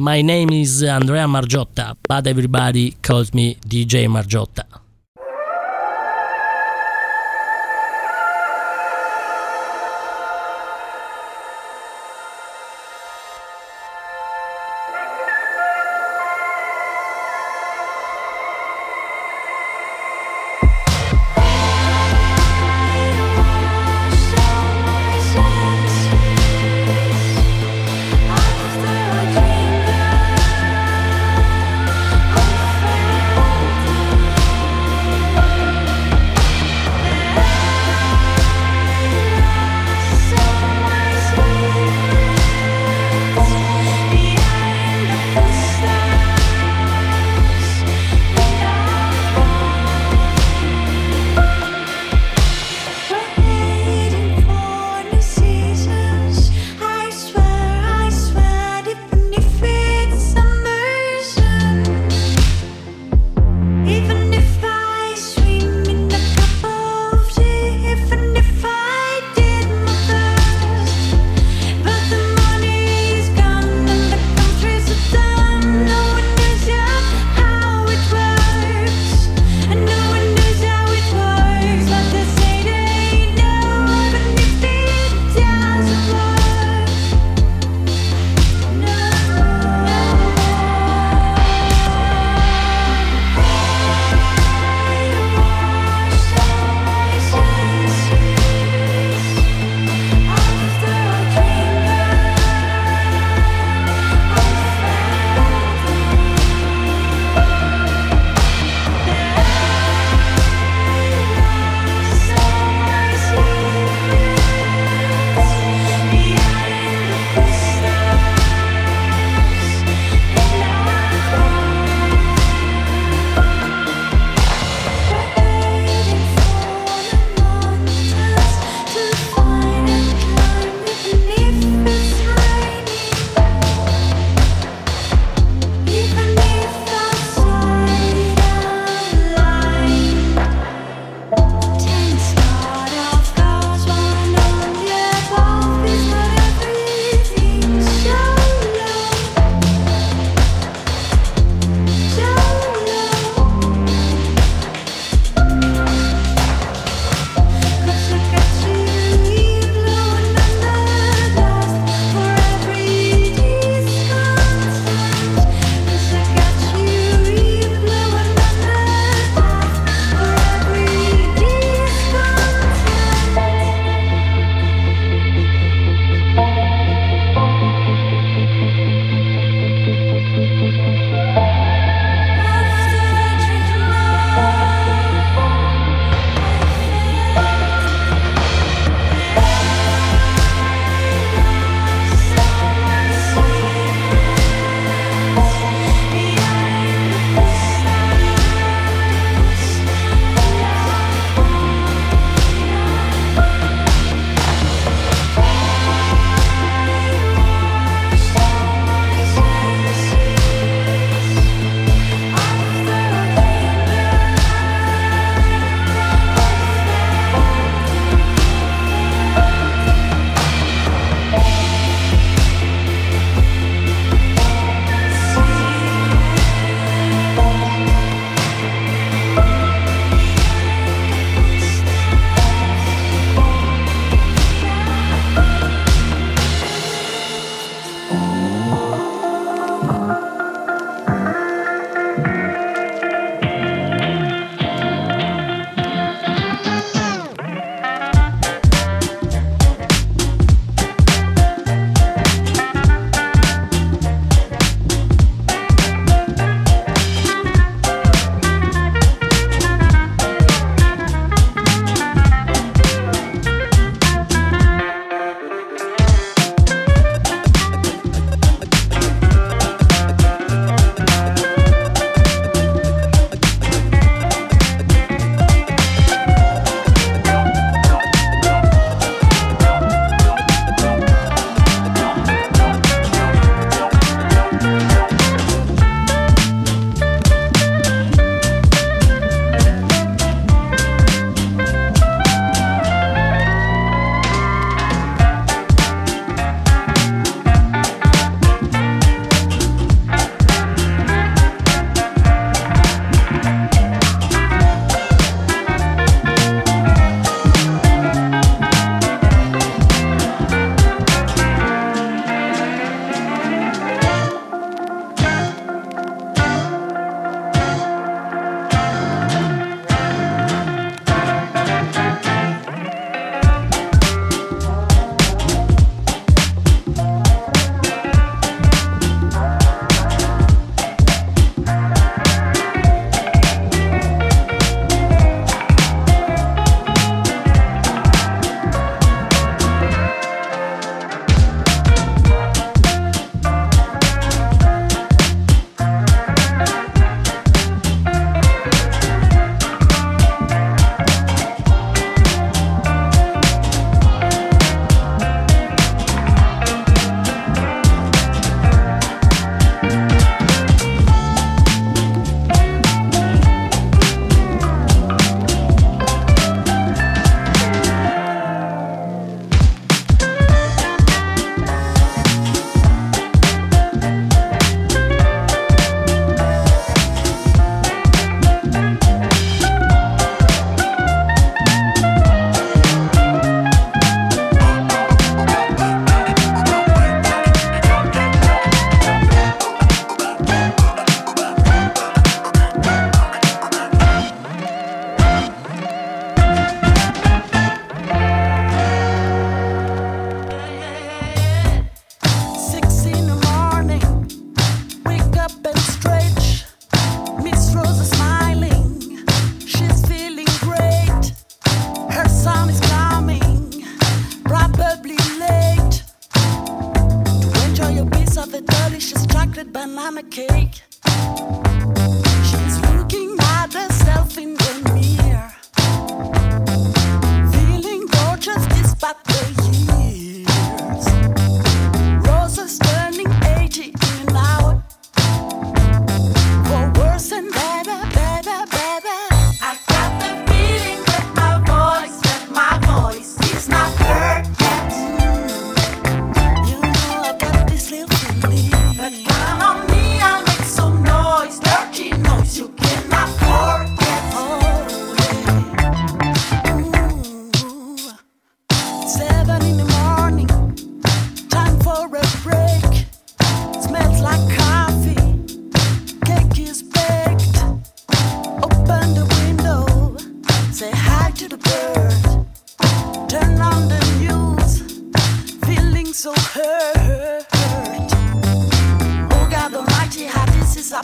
My name is Andrea Margiotta, but everybody calls me DJ Margiotta.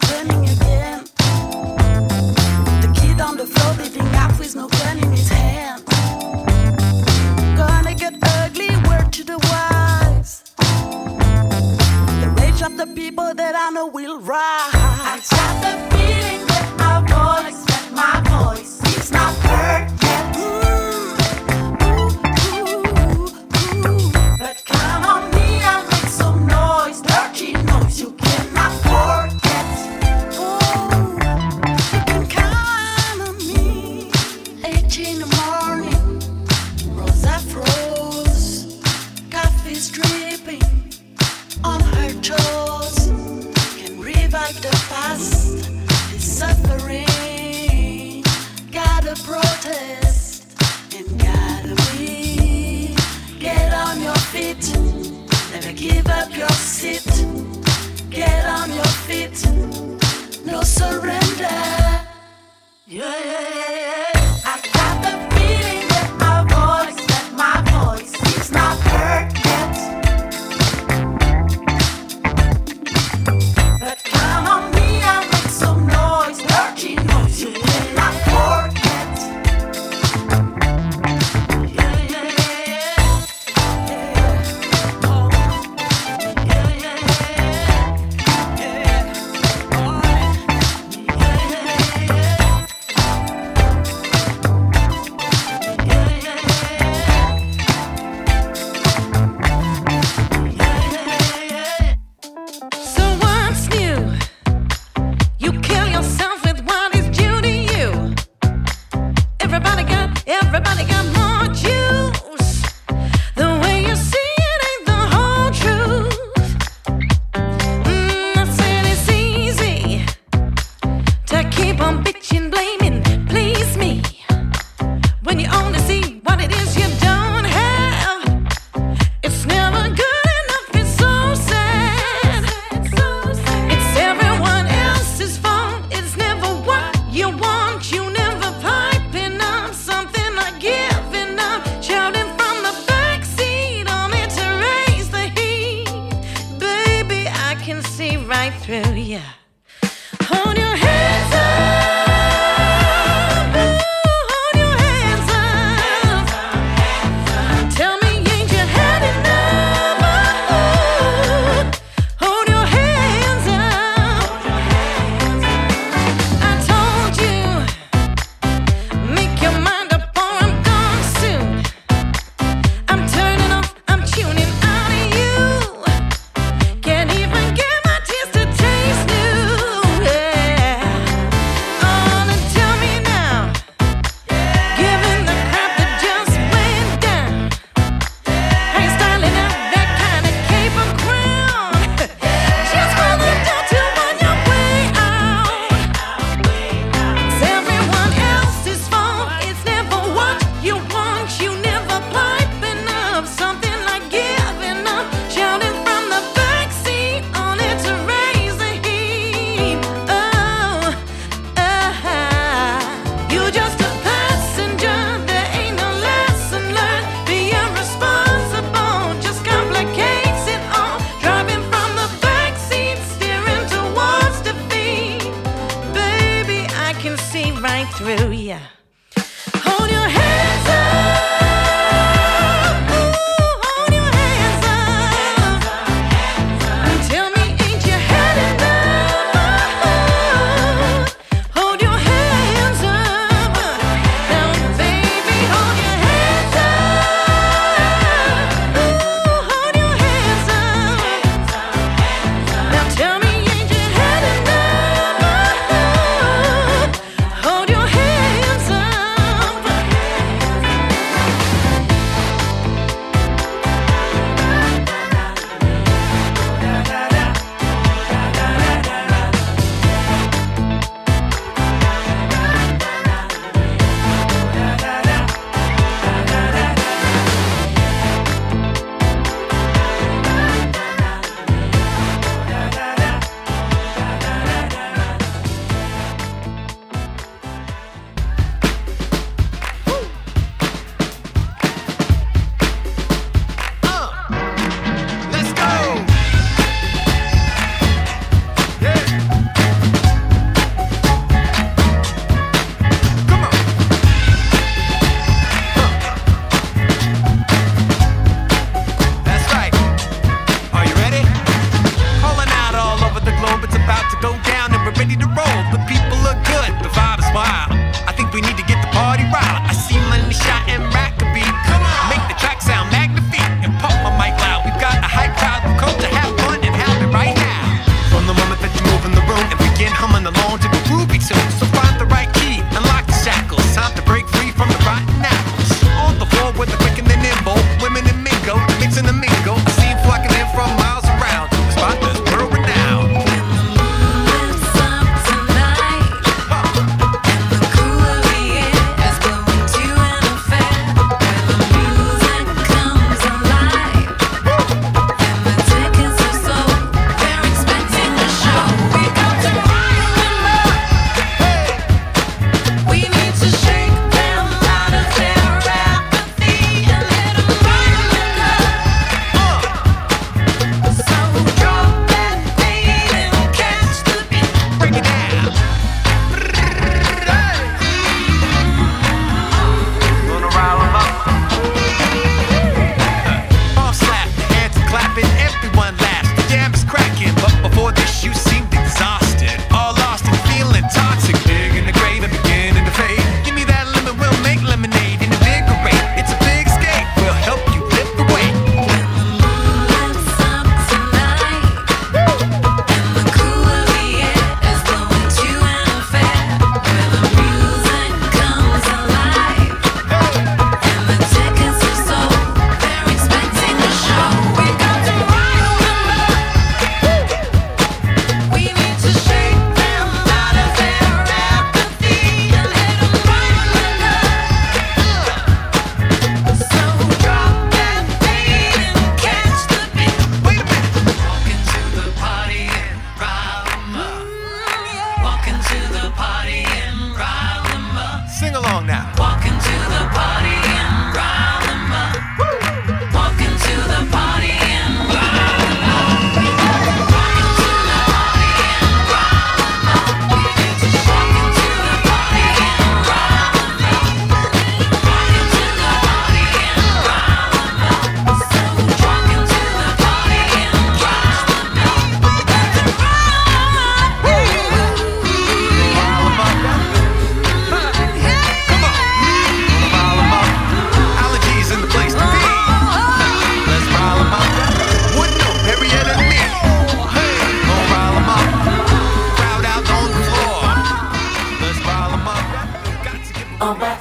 This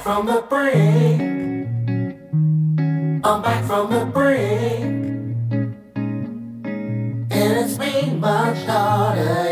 from the brink. I'm back from the brink. And it's been much harder.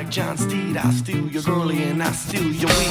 like John Steed. I steal your girlie and I steal your weed.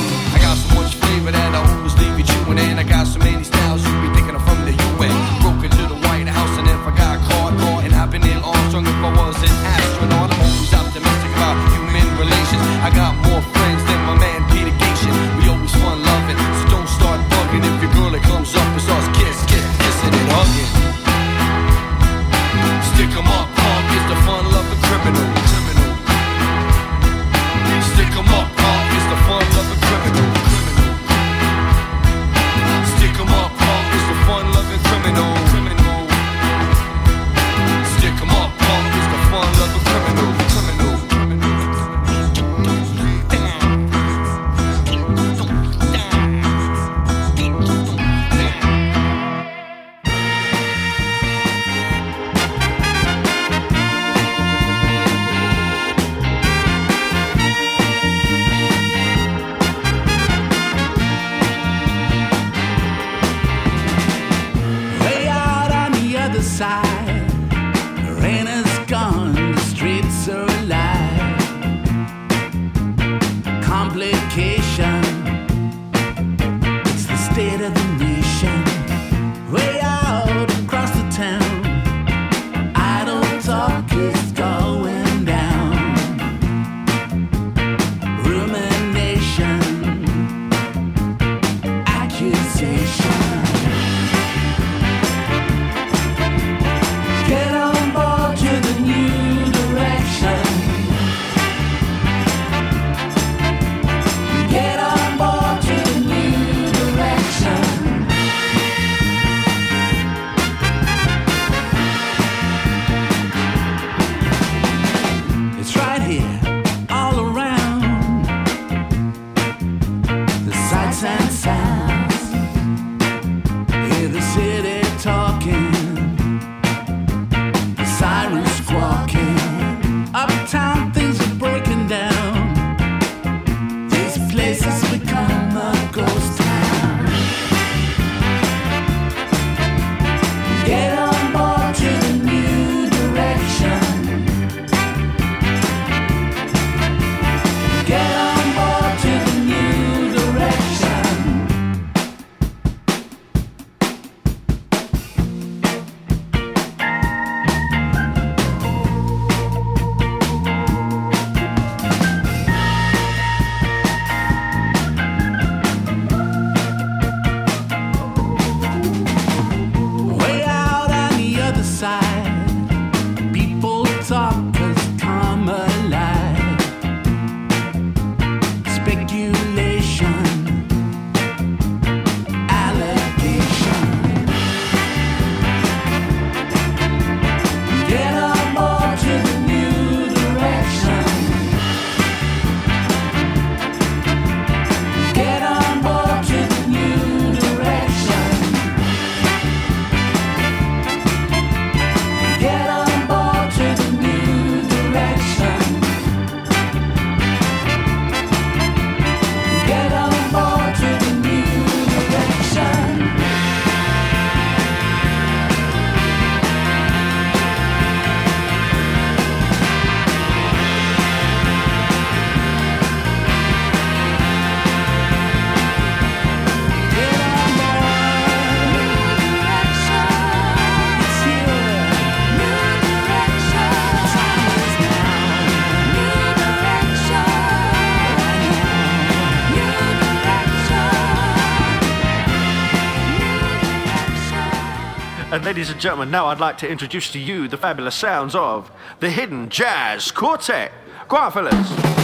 way out. Ladies and gentlemen, now I'd like to introduce to you the fabulous sounds of the Hidden Jazz Quartet. Go on, fellas.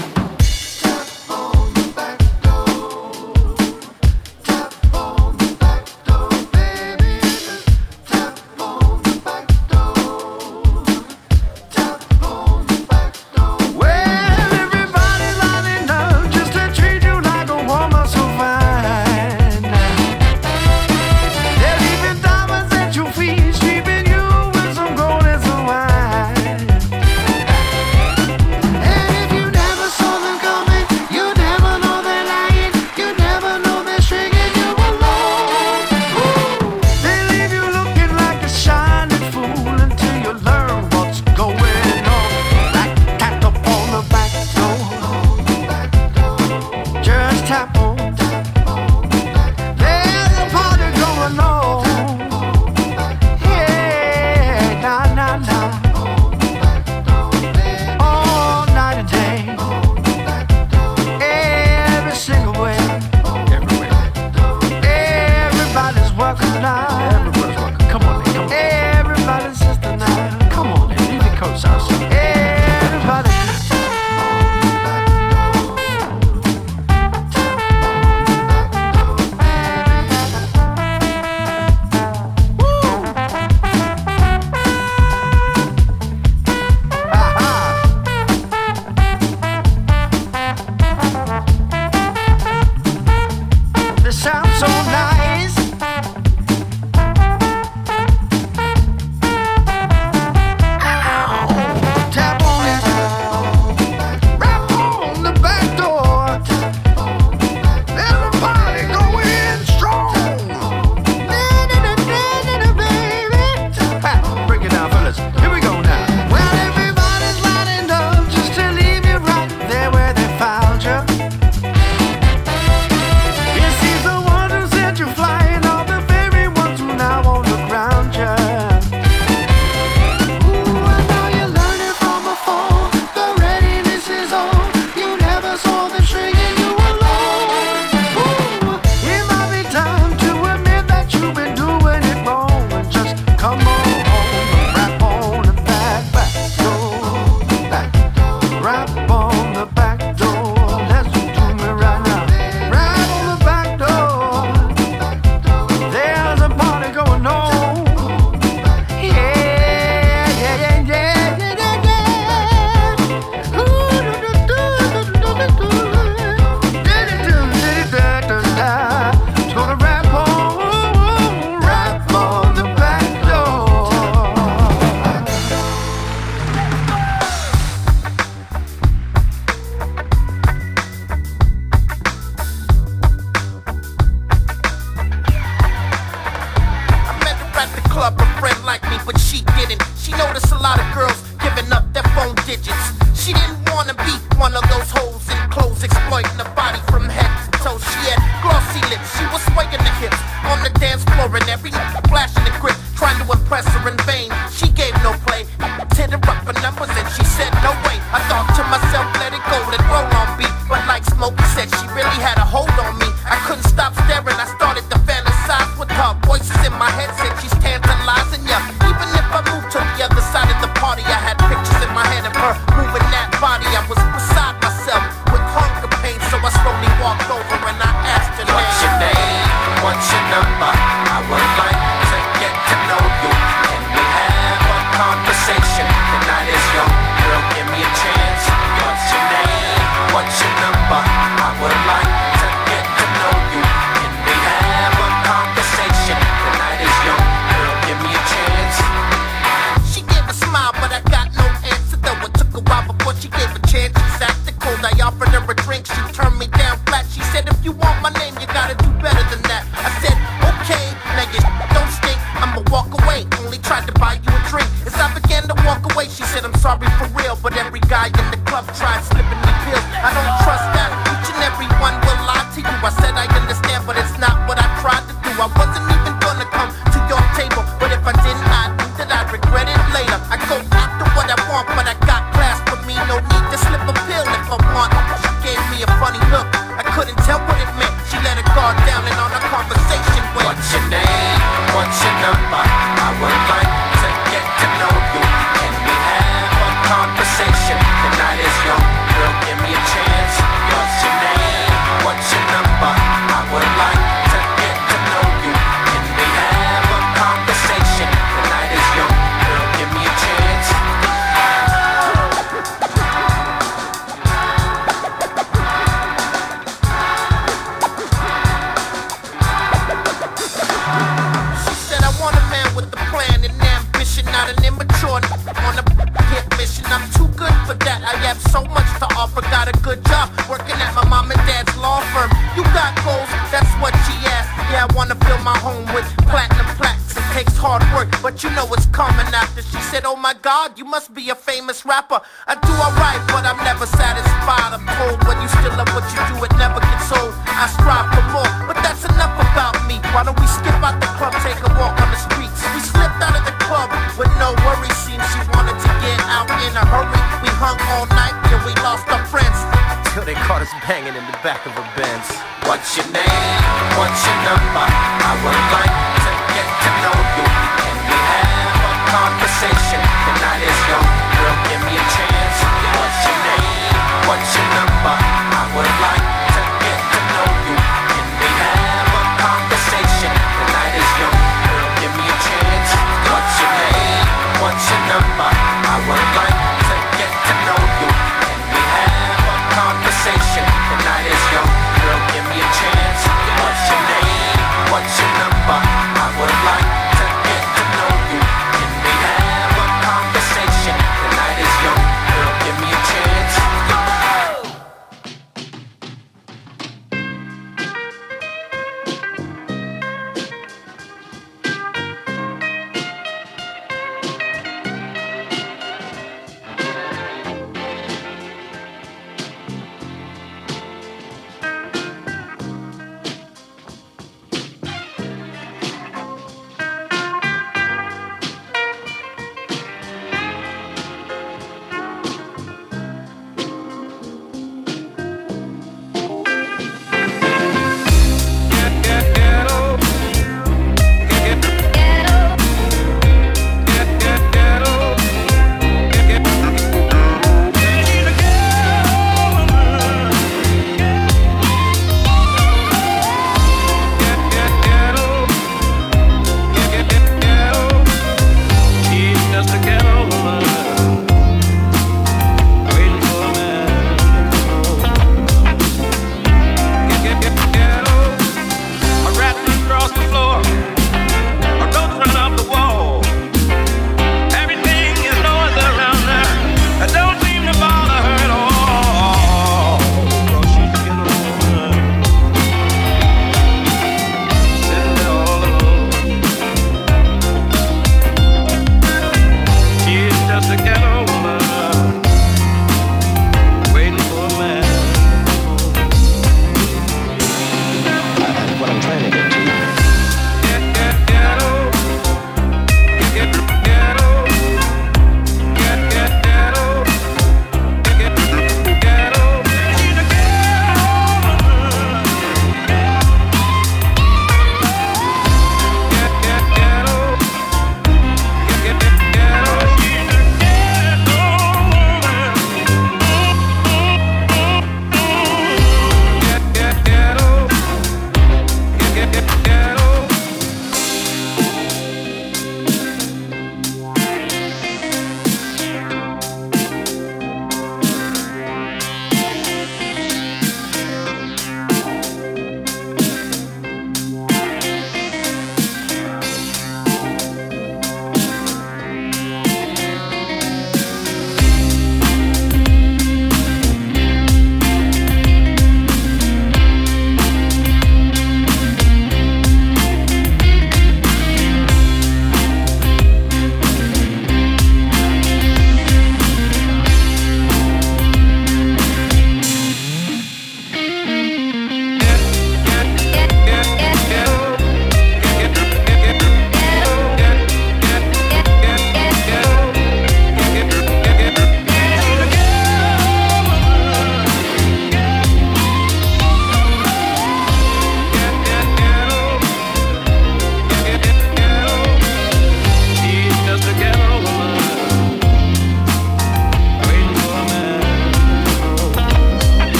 God, you must be a famous rapper.